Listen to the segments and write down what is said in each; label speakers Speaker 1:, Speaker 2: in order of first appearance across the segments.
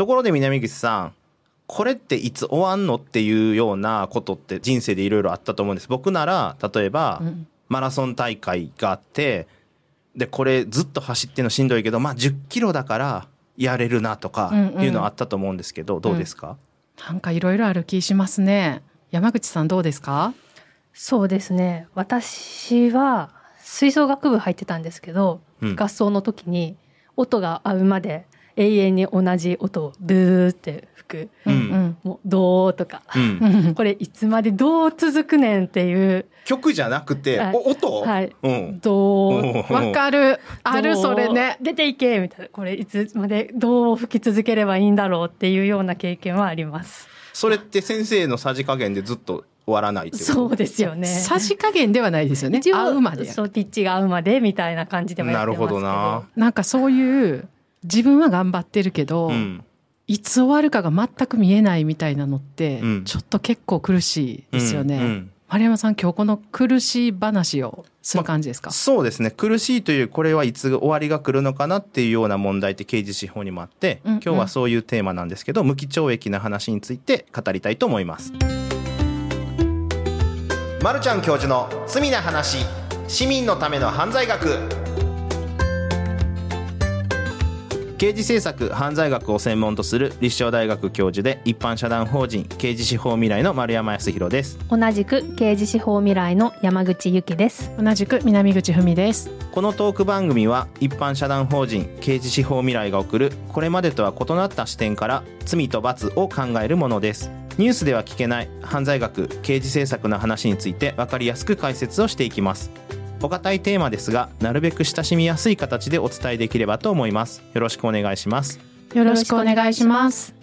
Speaker 1: ところで南口さん、これっていつ終わんのっていうようなことって人生でいろいろあったと思うんです。僕なら、例えば、マラソン大会があって、で、これずっと走ってんのしんどいけど、まあ10キロだからやれるなとかいうのあったと思うんですけど、うんうん、どうですか、
Speaker 2: うん、なんかいろいろある気しますね。山口さんどうですか？
Speaker 3: そうですね。私は吹奏楽部入ってたんですけど、うん、合奏の時に音が合うまで永遠に同じ音をブーって吹く。うん、もう、どうとか、うん、これいつまでどう続くねんっていう。
Speaker 1: 曲じゃなくて、はい、音？
Speaker 3: はい。うん、どう？
Speaker 2: わかる。ある、それね。
Speaker 3: 出ていけみたいな。これいつまでどう吹き続ければいいんだろうっていうような経験はあります。
Speaker 1: それって先生のさじ加減でずっと終わらない
Speaker 3: そうですよね。
Speaker 2: さじ加減ではないですよね。合うまで。
Speaker 3: そう、ピッチが合うまでみたいな感じでも
Speaker 1: なるほどな。
Speaker 2: なんかそういう、自分は頑張ってるけど、うん、いつ終わるかが全く見えないみたいなのって、うん、ちょっと結構苦しいですよね。うんうん。丸山さん今日この苦しい話をする感じですか、ま
Speaker 1: そうですね。苦しいというこれはいつ終わりが来るのかなっていうような問題って刑事司法にもあって、うんうん、今日はそういうテーマなんですけど無期懲役の話について語りたいと思います。まるちゃん教授の罪な話。市民のための犯罪学刑事政策犯罪学を専門とする立正大学教授で一般社団法人刑事司法未来の丸山康弘です。
Speaker 3: 同じく刑事司法未来の山口由紀です。
Speaker 2: 同じく南口文です。
Speaker 1: このトーク番組は一般社団法人刑事司法未来が送るこれまでとは異なった視点から罪と罰を考えるものです。ニュースでは聞けない犯罪学刑事政策の話について分かりやすく解説をしていきますお堅いテーマですがなるべく親しみやすい形でお伝えできればと思います。よろしくお願いします。
Speaker 2: よろしくお願いします。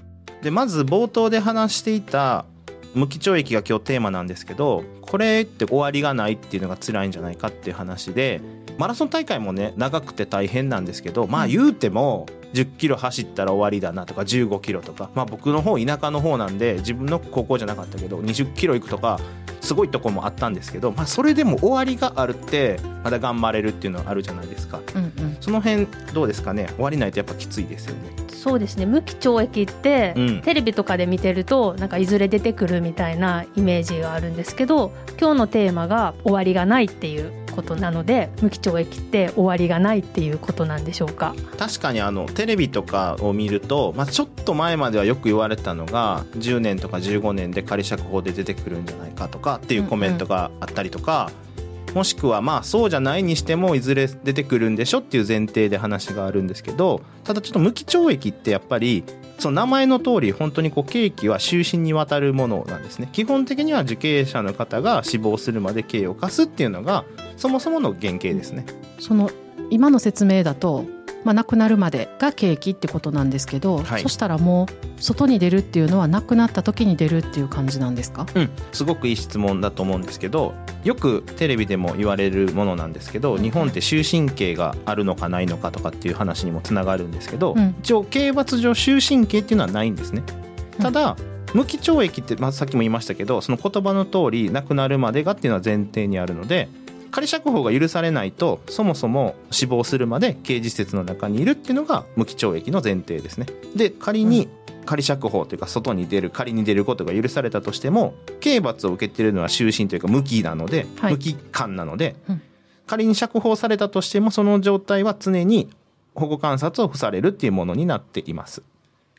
Speaker 1: でまず冒頭で話していた無期懲役が今日テーマなんですけどこれって終わりがないっていうのが辛いんじゃないかっていう話でマラソン大会もね長くて大変なんですけどまあ言うても10キロ走ったら終わりだなとか15キロとかまあ僕の方田舎の方なんで自分の高校じゃなかったけど20キロ行くとかすごいとこもあったんですけど、まあ、それでも終わりがあるってまだ頑張れるっていうのはあるじゃないですか、うんうん、その辺どうですかね？終わりないとやっぱきついですよね
Speaker 3: そうですね。無期懲役って、うん、テレビとかで見てるとなんかいずれ出てくるみたいなイメージがあるんですけど今日のテーマが終わりがないっていうことなので無期懲役って終わりがないっていうことなんでしょうか？
Speaker 1: 確かにあのテレビとかを見ると、まあ、ちょっと前まではよく言われたのが10年とか15年で仮釈放で出てくるんじゃないかとかっていうコメントがあったりとか、うんうん、もしくはまあそうじゃないにしてもいずれ出てくるんでしょっていう前提で話があるんですけどただちょっと無期懲役ってやっぱりその名前の通り本当にこう刑期は終身にわたるものなんですね。基本的には受刑者の方が死亡するまで刑を課すっていうのがそもそもの原型ですね。
Speaker 2: その今の説明だとまあ、亡くなるまでが刑期ってことなんですけど、はい、そしたらもう外に出るっていうのは亡くなった時に出るっていう感じなんですか、
Speaker 1: うん、すごくいい質問だと思うんですけどよくテレビでも言われるものなんですけど日本って終身刑があるのかないのかとかっていう話にもつながるんですけど、うん、一応刑罰上終身刑っていうのはないんですね。ただ、無期懲役って、まあ、さっきも言いましたけどその言葉の通り亡くなるまでがっていうのは前提にあるので仮釈放が許されないとそもそも死亡するまで刑事施設の中にいるっていうのが無期懲役の前提ですね。で仮に仮釈放というか外に出る仮に出ることが許されたとしても刑罰を受けているのは終身というか無期なので、はい、無期間なので、うん、仮に釈放されたとしてもその状態は常に保護観察を付されるっていうものになっています。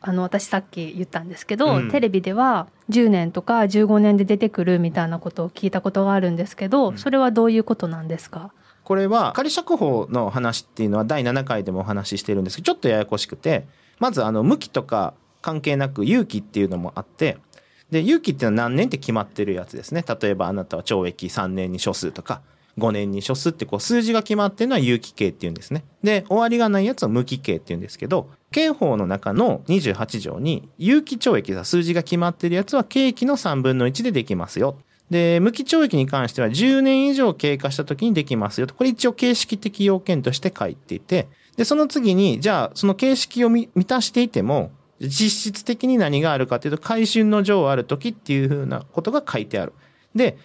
Speaker 3: あの私さっき言ったんですけど、うん、テレビでは10年とか15年で出てくるみたいなことを聞いたことがあるんですけど、それはどういうことなんですか？
Speaker 1: これは仮釈放の話っていうのは第7回でもお話ししてるんですけどちょっとややこしくてまずあの無期とか関係なく有期っていうのもあってで有期っていうのは何年って決まってるやつですね。例えばあなたは懲役3年に処すとか5年に処すってこう数字が決まってるのは有期刑っていうんですね。で、終わりがないやつは無期刑っていうんですけど、刑法の中の28条に有期懲役が数字が決まっているやつは刑期の3分の1でできますよ。で、無期懲役に関しては10年以上経過した時にできますよと。これ一応形式的要件として書いていて、で、その次に、じゃあその形式を満たしていても、実質的に何があるかというと、回春の上ある時っていうふうなことが書いてある。で、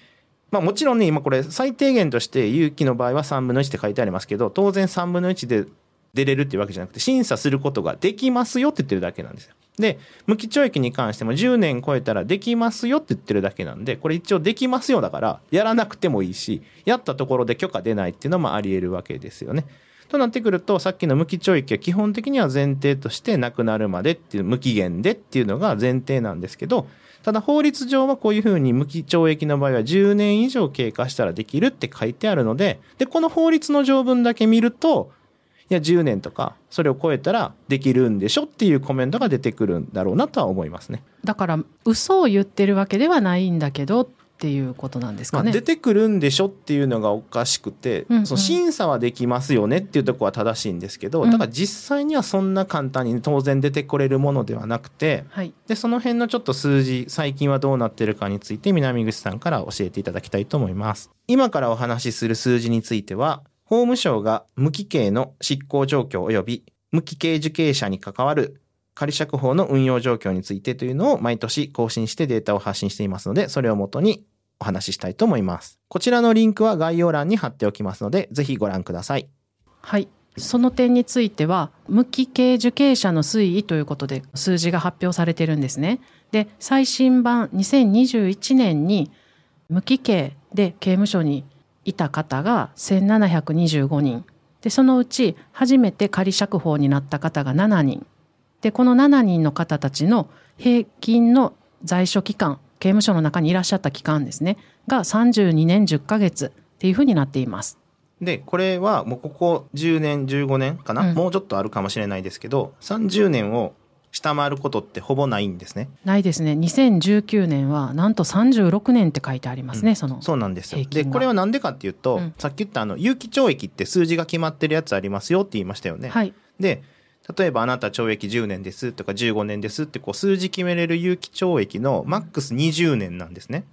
Speaker 1: まあもちろんね、今これ最低限として有期の場合は3分の1って書いてありますけど、当然3分の1で出れるっていうわけじゃなくて、審査することができますよって言ってるだけなんですよ。で、無期懲役に関しても10年超えたらできますよって言ってるだけなんで、これ一応できますよだから、やらなくてもいいし、やったところで許可出ないっていうのもあり得るわけですよね。となってくると、さっきの無期懲役は基本的には前提として亡くなるまでっていう、無期限でっていうのが前提なんですけど、ただ法律上はこういうふうに無期懲役の場合は10年以上経過したらできるって書いてあるので、で、この法律の条文だけ見ると、いや、10年とか、それを超えたらできるんでしょっていうコメントが出てくるんだろうなとは思いますね。
Speaker 2: だから、嘘を言ってるわけではないんだけど、っていうことなんですかね。
Speaker 1: まあ、出てくるんでしょっていうのがおかしくて、うんうん、その審査はできますよねっていうところは正しいんですけど、だから実際にはそんな簡単に当然出てこれるものではなくて、はい、でその辺のちょっと数字最近はどうなってるかについて南口さんから教えていただきたいと思います。今からお話しする数字については法務省が無期刑の執行状況及び無期刑受刑者に関わる仮釈放の運用状況についてというのを毎年更新してデータを発信していますので、それをもとにお話ししたいと思います。こちらのリンクは概要欄に貼っておきますので、ぜひご覧ください。
Speaker 2: はい。その点については、無期刑受刑者の推移ということで数字が発表されてるんですね。で、最新版2021年に無期刑で刑務所にいた方が1725人。で、そのうち初めて仮釈放になった方が7人。で、この7人の方たちの平均の在所期間刑務所の中にいらっしゃった期間ですねが32年10ヶ月っていうふうになっています。
Speaker 1: でこれはもうここ10年15年かな、うん、もうちょっとあるかもしれないですけど30年を下回ることってほぼないんですね。
Speaker 2: ないですね。2019年はなんと36年って書いてありますね、うん、その。
Speaker 1: そうなんですよ。で、これはなんでかっていうと、うん、さっき言ったあの、有期懲役って数字が決まってるやつありますよって言いましたよね。はい。で、例えばあなた懲役10年ですとか15年ですってこう数字決めれる有期懲役のマックス20年なんですね。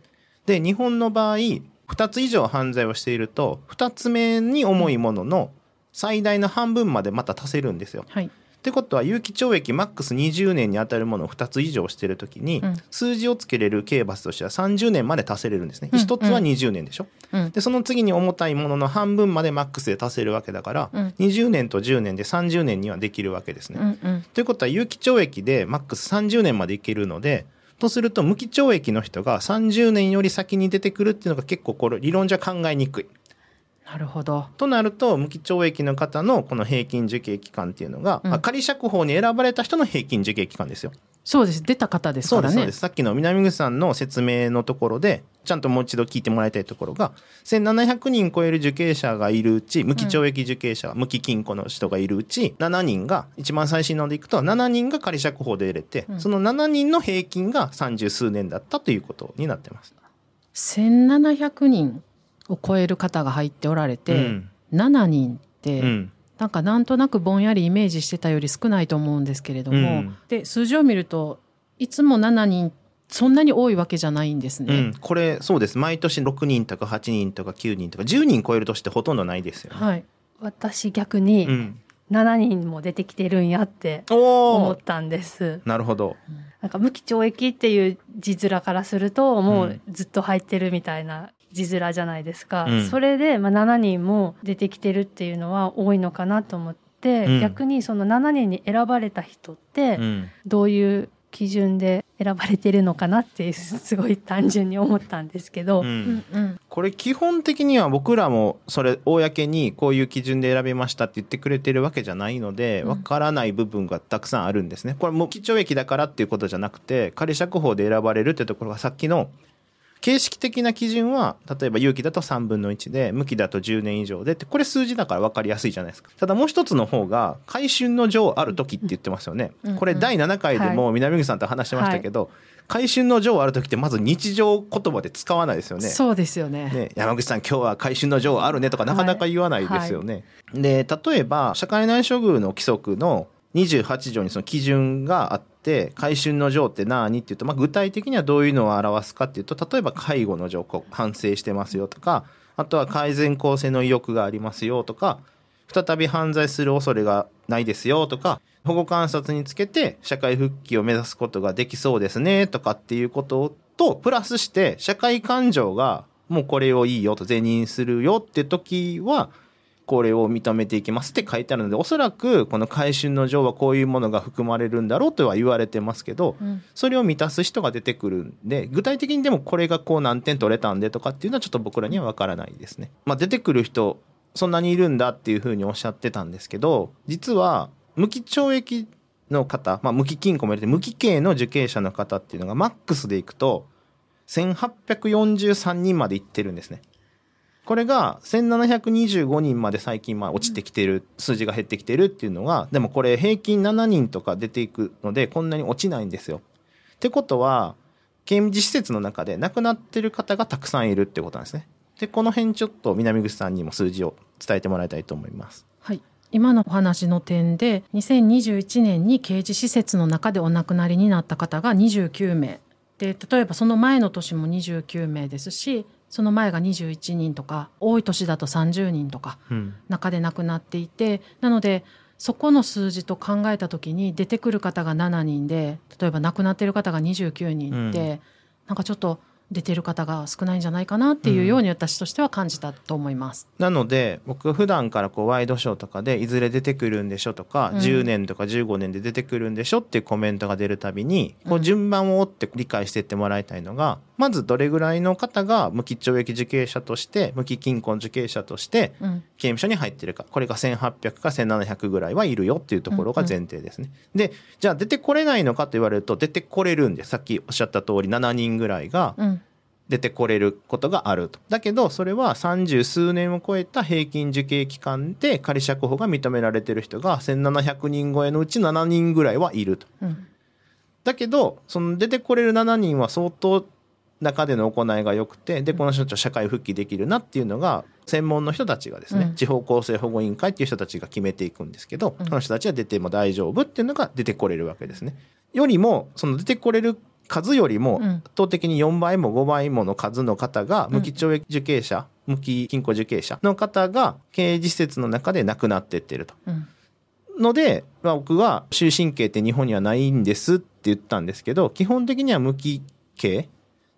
Speaker 1: で、日本の場合、2つ以上犯罪をしていると、2つ目に重いものの最大の半分までまた足せるんですよ。はい。ってことは有期懲役マックス20年に当たるものを2つ以上してるときに、うん、数字をつけれる刑罰としては30年まで足せれるんですね、うん、1つは20年でしょ、うん、でその次に重たいものの半分までマックスで足せるわけだから、うん、20年と10年で30年にはできるわけですね。うんうん、ということは有期懲役でマックス30年までいけるのでとすると無期懲役の人が30年より先に出てくるっていうのが結構これ理論じゃ考えにくい。
Speaker 2: なるほど。
Speaker 1: となると、無期懲役の方のこの平均受刑期間っていうのが、うん、仮釈放に選ばれた人の平均受刑期間ですよ。
Speaker 2: そうです。出た方ですからね。そうです。
Speaker 1: さっきの南口さんの説明のところで、ちゃんともう一度聞いてもらいたいところが、1700人超える受刑者がいるうち、無期懲役受刑者、うん、無期禁錮の人がいるうち、7人が、一番最新のでいくと、7人が仮釈放で得れて、うん、その7人の平均が30数年だったということになってます。
Speaker 2: 1700人を超える方が入っておられて、うん、7人って、うん、なんかなんとなくぼんやりイメージしてたより少ないと思うんですけれども、うん、で数字を見るといつも7人そんなに多いわけじゃないんですね、う
Speaker 1: ん、これそうです。毎年6人とか8人とか9人とか10人超える年ってほとんどないですよね。はい、
Speaker 3: 私逆に、7人も出てきてるんやって思ったんです。
Speaker 1: なるほど。
Speaker 3: なんか無期懲役っていう字面からするともうずっと入ってるみたいな字面じゃないですか、うん、それで、まあ、7人も出てきてるっていうのは多いのかなと思って、うん、逆にその7人に選ばれた人ってどういう基準で選ばれてるのかなってすごい単純に思ったんですけど、うん。
Speaker 1: うん、これ基本的には僕らもそれ公にこういう基準で選びましたって言ってくれてるわけじゃないのでわからない部分がたくさんあるんですね。これ無期懲役だからっていうことじゃなくて仮釈放で選ばれるってところがさっきの形式的な基準は、例えば有期だと3分の1で、無期だと10年以上でって、これ数字だから分かりやすいじゃないですか。ただもう一つの方が、回春の上ある時って言ってますよね。これ第7回でも南口さんと話してましたけど、回春の上ある時ってまず日常言葉で使わないですよね。
Speaker 2: そうですよね。
Speaker 1: ね山口さん今日は回春の上あるねとかなかなか言わないですよね。はいはい、で、例えば、社会内処遇の規則の28条にその基準があって、回春の条って何？っていうと、まあ、具体的にはどういうのを表すかっていうと、例えば介護の条項反省してますよとか、あとは改善構成の意欲がありますよとか、再び犯罪する恐れがないですよとか、保護観察につけて社会復帰を目指すことができそうですねとかっていうことと、プラスして社会感情がもうこれをいいよと是認するよって時は、これを認めていきますって書いてあるのでおそらくこの改春の条はこういうものが含まれるんだろうとは言われてますけど、うん、それを満たす人が出てくるんで具体的にでもこれがこう何点取れたんでとかっていうのはちょっと僕らには分からないですね。まあ、出てくる人そんなにいるんだっていうふうにおっしゃってたんですけど実は無期懲役の方、まあ、無期禁錮も入れて無期刑の受刑者の方っていうのがマックスでいくと1843人までいってるんですね。これが1725人まで最近まあ落ちてきてる、数字が減ってきてるっていうのが、でもこれ平均7人とか出ていくので、こんなに落ちないんですよ。ってことは、刑務施設の中で亡くなってる方がたくさんいるってことなんですね。で、この辺ちょっと南口さんにも数字を伝えてもらいたいと思います。
Speaker 2: はい。今のお話の点で2021年に刑事施設の中でお亡くなりになった方が29名で例えばその前の年も29名ですしその前が21人とか多い年だと30人とか中で亡くなっていて、うん、なのでそこの数字と考えた時に出てくる方が7人で例えば亡くなってる方が29人って、うん、なんかちょっと出てる方が少ないんじゃないかなっていうように私としては感じたと思います。
Speaker 1: なので僕普段からこうワイドショーとかでいずれ出てくるんでしょとか、うん、10年とか15年で出てくるんでしょっていうコメントが出るたびにこう順番を追って理解していってもらいたいのが、まずどれぐらいの方が無期懲役受刑者として無期禁錮受刑者として刑務所に入ってるかこれが1800か1700ぐらいはいるよっていうところが前提ですね。うんうん、でじゃあ出てこれないのかと言われると出てこれるんでさっきおっしゃった通り7人ぐらいが、うん出てこれることがあると。だけど、それは三十数年を超えた平均受刑期間で仮釈放が認められてる人が1700人超えのうち7人ぐらいはいると。うん、だけど、その出てこれる7人は相当中での行いが良くて、で、この人たちは社会復帰できるなっていうのが、専門の人たちがですね、うん、地方公正保護委員会っていう人たちが決めていくんですけど、うん、この人たちは出ても大丈夫っていうのが出てこれるわけですね。よりも、その出てこれる数よりも圧倒的に4倍も5倍もの数の方が無期懲役受刑者、無期禁錮受刑者の方が刑事施設の中で亡くなってってると。ので、まあ、僕は終身刑って日本にはないんですって言ったんですけど基本的には無期刑っ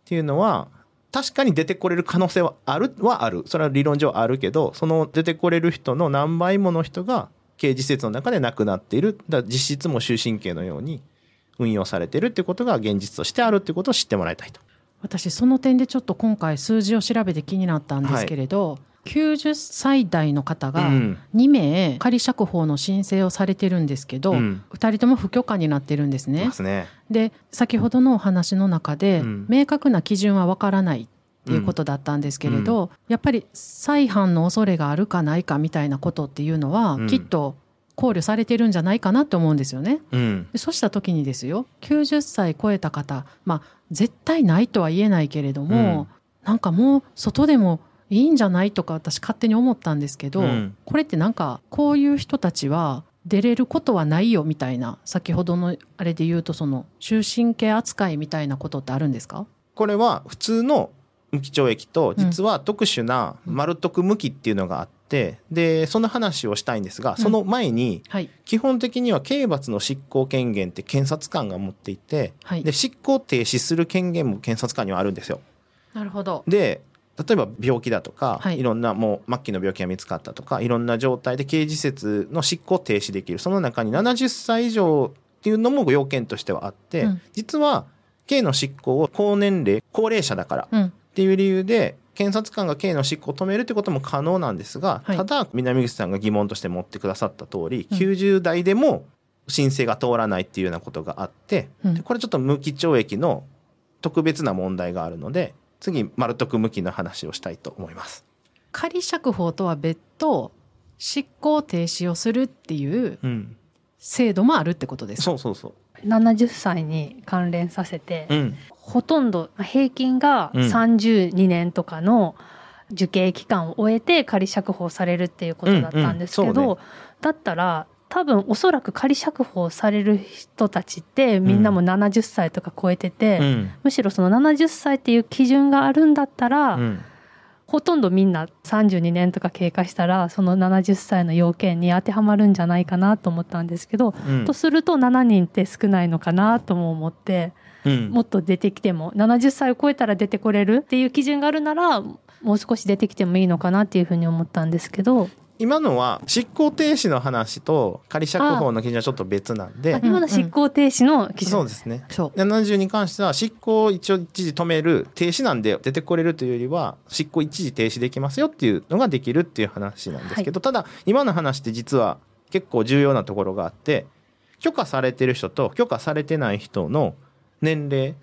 Speaker 1: ていうのは確かに出てこれる可能性はあるはある。それは理論上あるけどその出てこれる人の何倍もの人が刑事施設の中で亡くなっている。だ実質も終身刑のように運用されてるってことが現実としてあるってことを知ってもらいたいと。
Speaker 2: 私その点でちょっと今回数字を調べて気になったんですけれど、はい、90歳代の方が2名仮釈放の申請をされてるんですけど、うん、2人とも不許可になってるんですね。
Speaker 1: ね。
Speaker 2: で先ほどのお話の中で、うん、明確な基準はわからないっていうことだったんですけれど、うん、やっぱり再犯の恐れがあるかないかみたいなことっていうのは、きっと考慮されてるんじゃないかなと思うんですよね。うん、そうした時にですよ90歳超えた方まあ絶対ないとは言えないけれども、うん、なんかもう外でもいいんじゃないとか私勝手に思ったんですけど、うん、これってなんかこういう人たちは出れることはないよみたいな先ほどのあれで言うとその終身刑扱いみたいなことってあるんですか？
Speaker 1: これは普通の無期懲役と実は特殊な丸徳無期っていうのがあって、でその話をしたいんですがその前に、基本的には刑罰の執行権限って検察官が持っていて、で執行停止する権限も検察官にはあるんですよ。
Speaker 2: なるほど。
Speaker 1: で例えば病気だとか、はい、いろんなもう末期の病気が見つかったとかいろんな状態で刑事施設の執行停止できる。その中に70歳以上っていうのも要件としてはあって、うん、実は刑の執行を高年齢高齢者だから、うんっていう理由で検察官が刑の執行を止めるってことも可能なんですが、はい、ただ南口さんが疑問として持ってくださった通り、うん、90代でも申請が通らないっていうようなことがあって、うん、これちょっと無期懲役の特別な問題があるので次丸徳無期の話をしたいと思います。
Speaker 2: 仮釈放とは別途執行停止をするっていう制度もあるってことです
Speaker 1: か、うん、そうそう
Speaker 3: そう。70歳に関連させて、うん、ほとんど平均が32年とかの受刑期間を終えて仮釈放されるっていうことだったんですけど、うんうん。ね、だったら多分おそらく仮釈放される人たちってみんなも70歳とか超えてて、うん、むしろその70歳っていう基準があるんだったら、うん、ほとんどみんな32年とか経過したらその70歳の要件に当てはまるんじゃないかなと思ったんですけど、うん、とすると7人って少ないのかなとも思って。うん、もっと出てきても70歳を超えたら出てこれるっていう基準があるならもう少し出てきてもいいのかなっていうふうに思ったんですけど。
Speaker 1: 今のは執行停止の話と仮釈放の基準はちょっと別なんで。
Speaker 3: 今の執行停止の基準、
Speaker 1: そうですね。70に関しては執行を一応一時止める停止なんで出てこれるというよりは執行一時停止できますよっていうのができるっていう話なんですけど、はい、ただ今の話って実は結構重要なところがあって許可されてる人と許可されてない人の年齢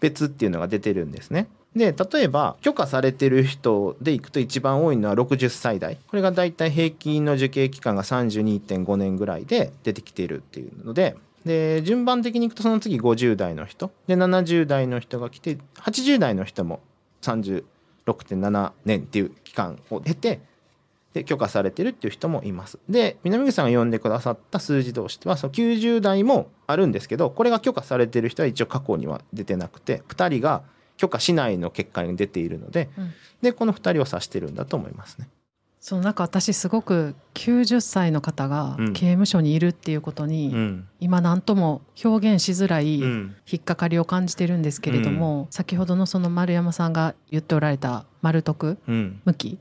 Speaker 1: 別っていうのが出てるんですね。で、例えば、許可されてる人でいくと一番多いのは60歳代。これが大体平均の受刑期間が32.5年ぐらいで出てきているっていうので、で、順番的にいくとその次50代の人。で、70代の人が来て、80代の人も36.7年っていう期間を経て、許可されてるっていう人もいます。で南口さんが呼んでくださった数字としてはその90代もあるんですけどこれが許可されてる人は一応過去には出てなくて2人が許可しないの結果に出ているので、うん、でこの2人を指してるんだと思いますね。
Speaker 2: そうなんか私すごく90歳の方が刑務所にいるっていうことに、うん、今何とも表現しづらい引っかかりを感じてるんですけれども、うん、先ほどのその丸山さんが言っておられた丸徳向き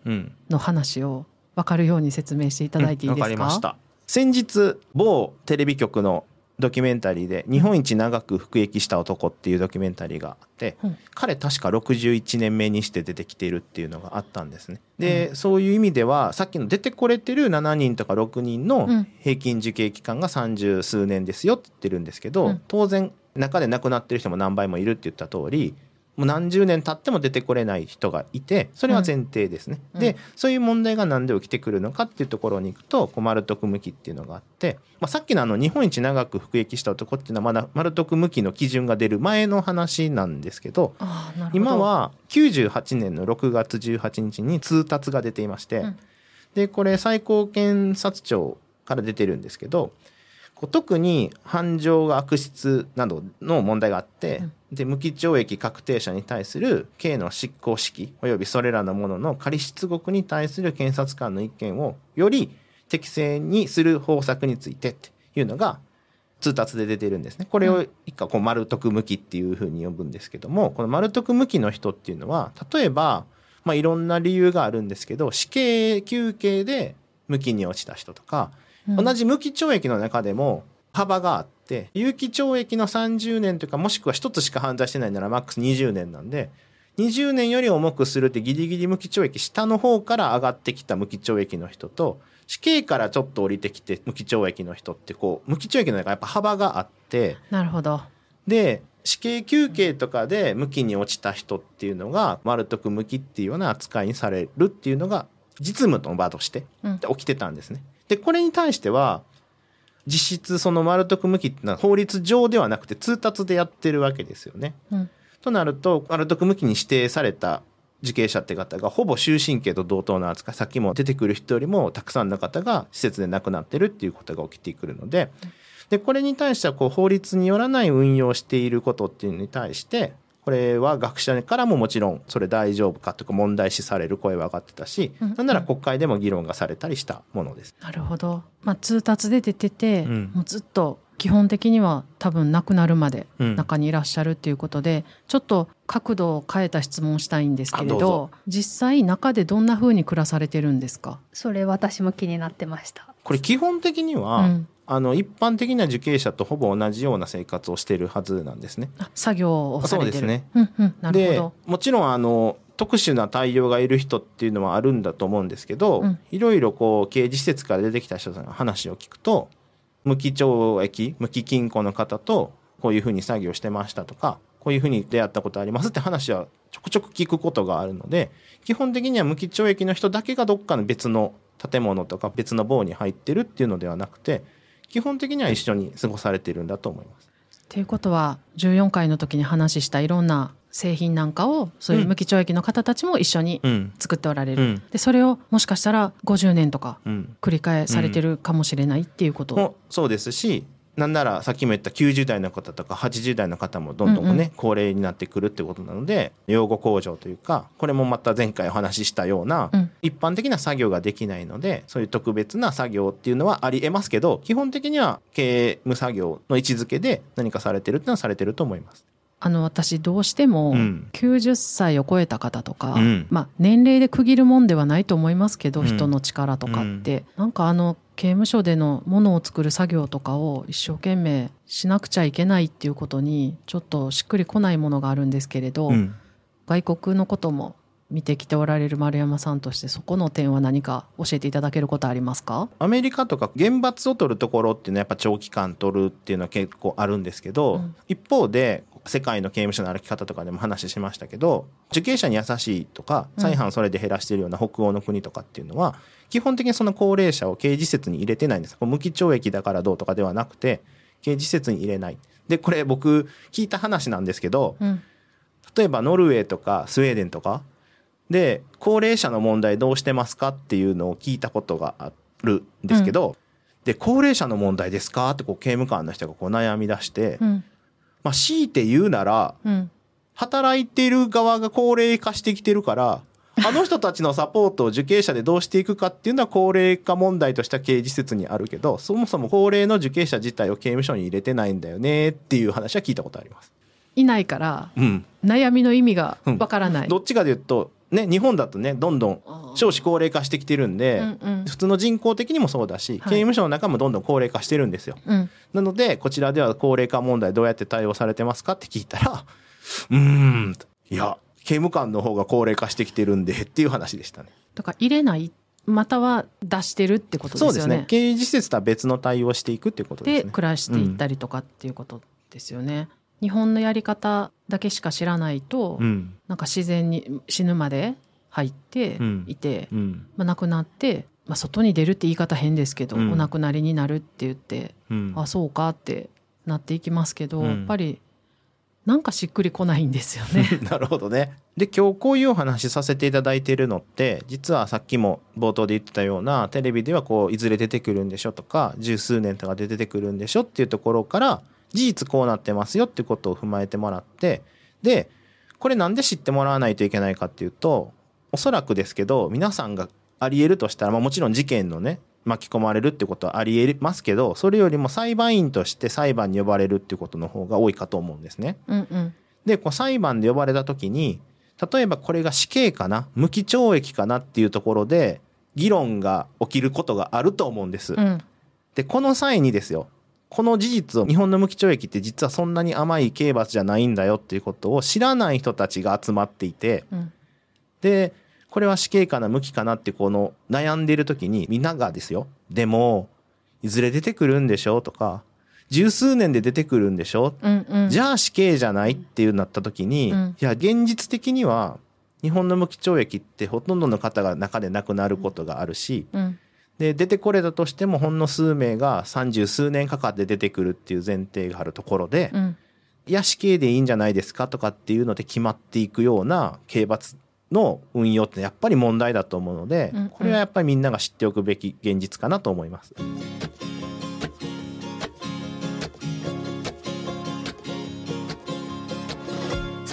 Speaker 2: の話を分かるように説明していただいていいですか、
Speaker 1: 先日某テレビ局のドキュメンタリーで「日本一長く服役した男」っていうドキュメンタリーがあって、うん、彼確か61年目にして出てきているっていうのがあったんですね。で、うん、そういう意味ではさっきの出てこれてる7人とか6人の平均受刑期間が30数年ですよって言ってるんですけど、うん、当然中で亡くなってる人も何倍もいるって言った通りもう何十年経っても出てこれない人がいてそれは前提ですね。うん、でそういう問題が何で起きてくるのかっていうところに行くとこう丸徳向きっていうのがあって、まあ、さっきのあの日本一長く服役した男っていうのはまだ丸徳向きの基準が出る前の話なんですけど今は98年の6月18日に通達が出ていまして、うん、でこれ最高検察庁から出てるんですけど特に犯情が悪質などの問題があって、うん、で無期懲役確定者に対する刑の執行指揮及びそれらのものの仮出獄に対する検察官の意見をより適正にする方策についてっていうのが通達で出てるんですね。これを一回こう丸徳向きっていうふうに呼ぶんですけどもこの丸徳向きの人っていうのは例えばまあいろんな理由があるんですけど死刑休刑で無期に落ちた人とか同じ無期懲役の中でも幅があって有期懲役の30年というかもしくは1つしか犯罪してないならマックス20年なんで20年より重くするってギリギリ無期懲役下の方から上がってきた無期懲役の人と死刑からちょっと降りてきて無期懲役の人ってこう無期懲役の中やっぱ幅があって
Speaker 2: なるほど。
Speaker 1: で死刑休刑とかで無期に落ちた人っていうのが丸く無期っていうような扱いにされるっていうのが実務の場として起きてたんですね。でこれに対しては実質その丸徳向きっていうのは法律上ではなくて通達でやってるわけですよね。うん、となると丸徳向きに指定された受刑者って方がほぼ終身刑と同等の扱いさっきも出てくる人よりもたくさんの方が施設で亡くなってるっていうことが起きてくるのででこれに対してはこう法律によらない運用していることっていうのに対してこれは学者からももちろんそれ大丈夫かとか問題視される声は上がってたし、うん、なんなら国会でも議論がされたりした。ものです。
Speaker 2: なるほど、まあ、通達で出てて、うん、もうずっと基本的には多分亡くなるまで中にいらっしゃるっていうことで、うん、ちょっと角度を変えた質問をしたいんですけれど実際中でどんなふうに暮らされてるんですか？
Speaker 3: それ私も気になってました。
Speaker 1: これ基本的には、うん、あの一般的な受刑者とほぼ同じような生活をしているはずなんですね。
Speaker 2: 作業をされてる
Speaker 1: そうですね。
Speaker 2: うんうん、で
Speaker 1: もちろんあの特殊な対応がいる人っていうのはあるんだと思うんですけど、うん、いろいろこう刑事施設から出てきた人の話を聞くと無期懲役無期禁錮の方とこういうふうに作業してましたとかこういうふうに出会ったことありますって話はちょくちょく聞くことがあるので基本的には無期懲役の人だけがどっかの別の建物とか別の棒に入ってるっていうのではなくて基本的には一緒に過ごされているんだと思います。
Speaker 2: ということは14回の時に話したいろんな製品なんかをそういう無期懲役の方たちも一緒に作っておられる、うん、でそれをもしかしたら50年とか繰り返されてるかもしれないっていうこと、
Speaker 1: うん、そうですしなんならさっきも言った90代の方とか80代の方もどんどんね、うんうん、高齢になってくるってことなので養護控除というかこれもまた前回お話ししたような、うん、一般的な作業ができないのでそういう特別な作業っていうのはありえますけど基本的には刑務作業の位置づけで何かされてるっていうのはされてると思います。
Speaker 2: あの私どうしても90歳を超えた方とか、うん、まあ年齢で区切るもんではないと思いますけど、うん、人の力とかって、うん、なんかあの刑務所でのものを作る作業とかを一生懸命しなくちゃいけないっていうことにちょっとしっくりこないものがあるんですけれど、外国のことも見てきておられる丸山さんとしてそこの点は何か教えていただけることありますか？
Speaker 1: アメリカとか厳罰を取るところっていうのはやっぱ長期間取るっていうのは結構あるんですけど、うん、一方で世界の刑務所の歩き方とかでも話しましたけど受刑者に優しいとか再犯それで減らしているような北欧の国とかっていうのは、基本的にその高齢者を刑事施設に入れてないんです。無期懲役だからどうとかではなくて刑事施設に入れない。でこれ僕聞いた話なんですけど、うん、例えばノルウェーとかスウェーデンとかで高齢者の問題どうしてますかっていうのを聞いたことがあるんですけど、うん、で高齢者の問題ですか？ってこう刑務官の人がこう悩み出して、うん、まあ強いて言うなら、うん、働いてる側が高齢化してきてるからあの人たちのサポートを受刑者でどうしていくかっていうのは高齢化問題としては刑事施設にあるけどそもそも高齢の受刑者自体を刑務所に入れてないんだよねっていう話は聞いたことあります。
Speaker 2: いないから、うん、悩みの意味がわからない、
Speaker 1: どっちかで言うとね、日本だとねどんどん少子高齢化してきてるんで、うんうん、普通の人口的にもそうだし、刑務所の中もどんどん高齢化してるんですよ、うん、なのでこちらでは高齢化問題どうやって対応されてますかって聞いたら うんいや刑務官の方が高齢化してきてるんでっていう話でしたね。
Speaker 2: だから入れないまたは出してるってことですよね。そうですね。
Speaker 1: 刑事施設とは別の対応をしていくっていうことですね。
Speaker 2: で暮らしていったりとかっていうことですよね、日本のやり方だけしか知らないと、うん、なんか自然に死ぬまで入っていて、うん。うん、まあ、亡くなって、まあ、外に出るって言い方変ですけど、お亡くなりになるって言って、あそうかってなっていきますけど、やっぱりなんかしっくりこないんですよね。
Speaker 1: なるほどね。で今日こういうお話させていただいているのって実はさっきも冒頭で言ってたようなテレビではこういずれ出てくるんでしょとか十数年とかで出てくるんでしょっていうところから事実こうなってますよってことを踏まえてもらってでこれなんで知ってもらわないといけないかっていうとおそらくですけど皆さんがありえるとしたら、まあ、もちろん事件のね巻き込まれるってことはありえますけどそれよりも裁判員として裁判に呼ばれるっていうことの方が多いかと思うんですね。うんうん、でこう裁判で呼ばれた時に例えばこれが死刑かな無期懲役かなっていうところで議論が起きることがあると思うんです。うん、でこの際にですよこの事実を日本の無期懲役って実はそんなに甘い刑罰じゃないんだよっていうことを知らない人たちが集まっていて、うん、でこれは死刑かな無期かなってこの悩んでいる時にみんながですよ。でもいずれ出てくるんでしょうとか十数年で出てくるんでしょ、う。んうん、じゃあ死刑じゃないっていうなった時に、うん、いや現実的には日本の無期懲役ってほとんどの方が中で亡くなることがあるし、うんで出てこれたとしてもほんの数名が三十数年かかって出てくるっていう前提があるところで、うん、いや死刑でいいんじゃないですかとかっていうので決まっていくような刑罰の運用ってやっぱり問題だと思うので、うんうん、これはやっぱりみんなが知っておくべき現実かなと思います。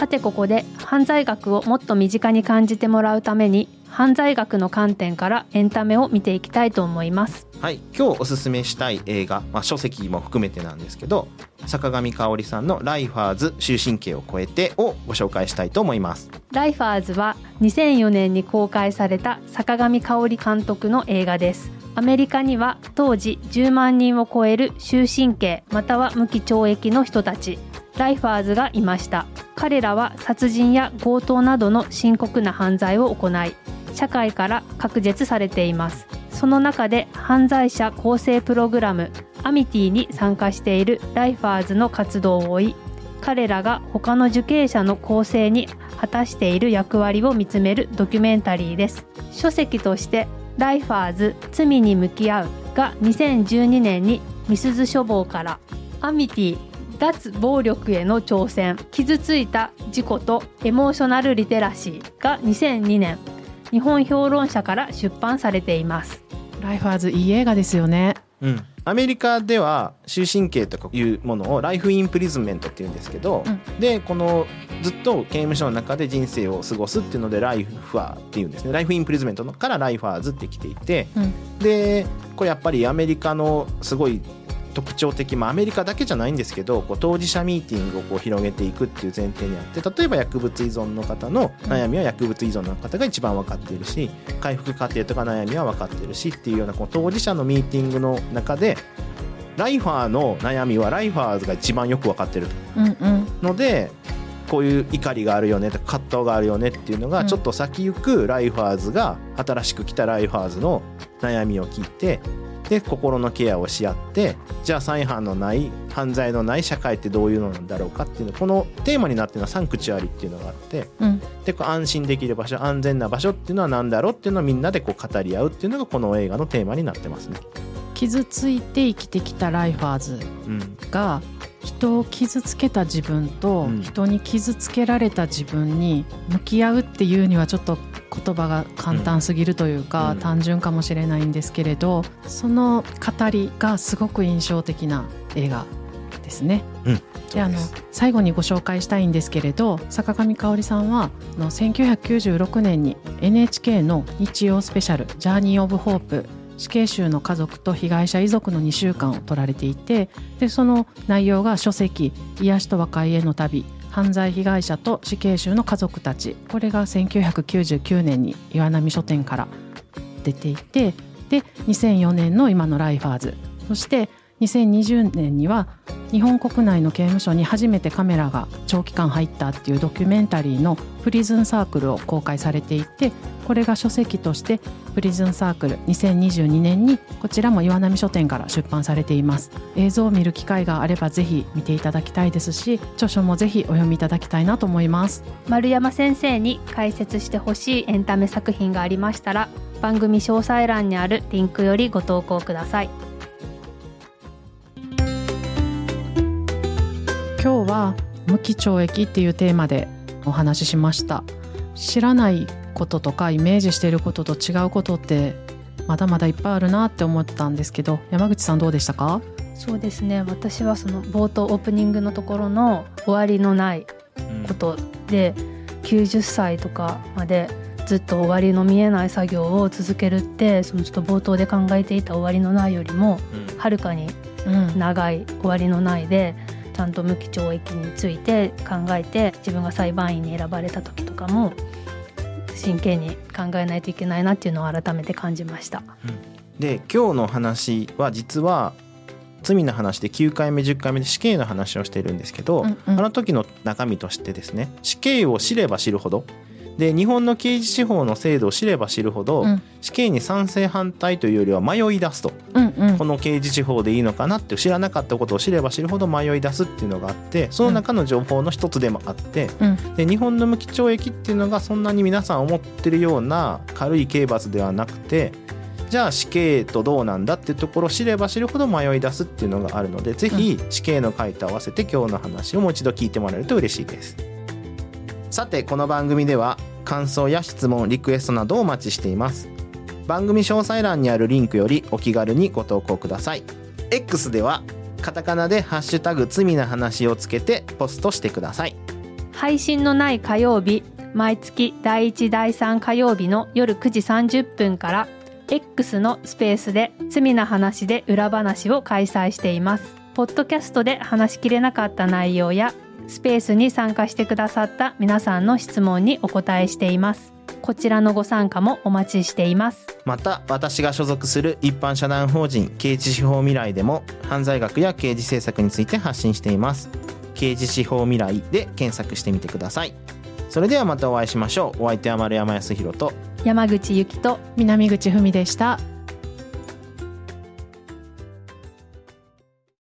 Speaker 3: さてここで犯罪学をもっと身近に感じてもらうために犯罪学の観点からエンタメを見ていきたいと思います。
Speaker 1: はい。今日おすすめしたい映画、まあ、書籍も含めてなんですけど坂上香織さんの「ライファーズ終身刑を超えて」をご紹介したいと思います。
Speaker 3: ライファーズは2004年に公開された坂上香織監督の映画です。アメリカには当時10万人を超える終身刑または無期懲役の人たちライファーズがいました彼らは殺人や強盗などの深刻な犯罪を行い社会から隔絶されています。その中で犯罪者更生プログラムアミティに参加しているライファーズの活動を追い彼らが他の受刑者の更生に果たしている役割を見つめるドキュメンタリーです。書籍としてライファーズ罪に向き合うが2012年にみすず書房からアミティ脱暴力への挑戦傷ついた自己とエモーショナルリテラシーが2002年日本評論社から出版されています。
Speaker 2: ライファーズいい映画ですよね。
Speaker 1: うん、アメリカでは終身刑とかいうものを life imprisonment っていうんですけど、うん、でこのずっと刑務所の中で人生を過ごすっていうのでライファーっていうんですね。 life imprisonment から lifers ってきていて、うん、でこれやっぱりアメリカのすごい特徴的、まあ、アメリカだけじゃないんですけどこう当事者ミーティングをこう広げていくっていう前提にあって例えば薬物依存の方の悩みは薬物依存の方が一番分かっているし回復過程とか悩みは分かっているしっていうようなこう当事者のミーティングの中でライファーの悩みはライファーズが一番よく分かってるので、こういう怒りがあるよねとか葛藤があるよねっていうのがちょっと先行く lifers が新しく来た lifers の悩みを聞いてで心のケアをし合ってじゃあ再犯のない犯罪のない社会ってどういうのなんだろうかっていうのこのテーマになってるのはサンクチュアリっていうのがあって、うん、でこう安心できる場所安全な場所っていうのは何だろうっていうのをみんなでこう語り合うっていうのがこの映画のテーマになってますね。
Speaker 2: 傷ついて生きてきたライファーズが、人を傷つけた自分と人に傷つけられた自分に向き合うっていうにはちょっと言葉が簡単すぎるというか、うん、単純かもしれないんですけれどその語りがすごく印象的な映画ですね。
Speaker 1: うん。
Speaker 2: であの最後にご紹介したいんですけれど坂上香織さんはの1996年に NHK の日曜スペシャル「ジャーニー・オブ・ホープ」死刑囚の家族と被害者遺族の2週間を取られていてでその内容が書籍「癒しと和解への旅犯罪被害者と死刑囚の家族たち」これが1999年に岩波書店から出ていてで2004年の今の「ライファーズ」そして2020年には日本国内の刑務所に初めてカメラが長期間入ったっていうドキュメンタリーの「プリズンサークル」を公開されていてこれが書籍として「プリズンサークル」2022年にこちらも岩波書店から出版されています。映像を見る機会があればぜひ見ていただきたいですし著書もぜひお読みいただきたいなと思います。
Speaker 3: 丸山先生に解説してほしいエンタメ作品がありましたら番組詳細欄にあるリンクよりご投稿ください。
Speaker 2: 今日は無期懲役っていうテーマでお話ししました。知らないこととかイメージしていることと違うことってまだまだいっぱいあるなって思ってたんですけど山口さんどうでしたか？
Speaker 3: そうですね。私はその冒頭オープニングのところの終わりのないことで、うん、90歳とかまでずっと終わりの見えない作業を続けるってそのちょっと冒頭で考えていた終わりのないよりもはるかに長い終わりのないで、ちゃんと無期懲役について考えて自分が裁判員に選ばれた時とかも真剣に考えないといけないなっていうのを改めて感じました。
Speaker 1: うん、で今日の話は実は罪の話で9回目10回目で死刑の話をしているんですけど、うんうん、あの時の中身としてですね死刑を知れば知るほどで日本の刑事司法の制度を知れば知るほど、うん、死刑に賛成反対というよりは迷い出すと、うんうん、この刑事司法でいいのかなって知らなかったことを知れば知るほど迷い出すっていうのがあってその中の情報の一つでもあって、うん、で日本の無期懲役っていうのがそんなに皆さん思ってるような軽い刑罰ではなくてじゃあ死刑とどうなんだっていうところを知れば知るほど迷い出すっていうのがあるのでぜひ死刑の回と合わせて今日の話をもう一度聞いてもらえると嬉しいです。さてこの番組では感想や質問リクエストなどをお待ちしています。番組詳細欄にあるリンクよりお気軽にご投稿ください。X ではカタカナでハッシュタグ罪な話をつけてポストしてください。
Speaker 3: 配信のない火曜日毎月第1第3火曜日の夜9時30分から X のスペースで罪な話で裏話を開催しています。ポッドキャストで話しきれなかった内容やスペースに参加してくださった皆さんの質問にお答えしています。こちらのご参加もお待ちしています。
Speaker 1: また私が所属する一般社団法人刑事司法未来でも犯罪学や刑事政策について発信しています。刑事司法未来で検索してみてください。それではまたお会いしましょう。お相手は丸山康弘と
Speaker 3: 山口由紀と
Speaker 2: 南口文でした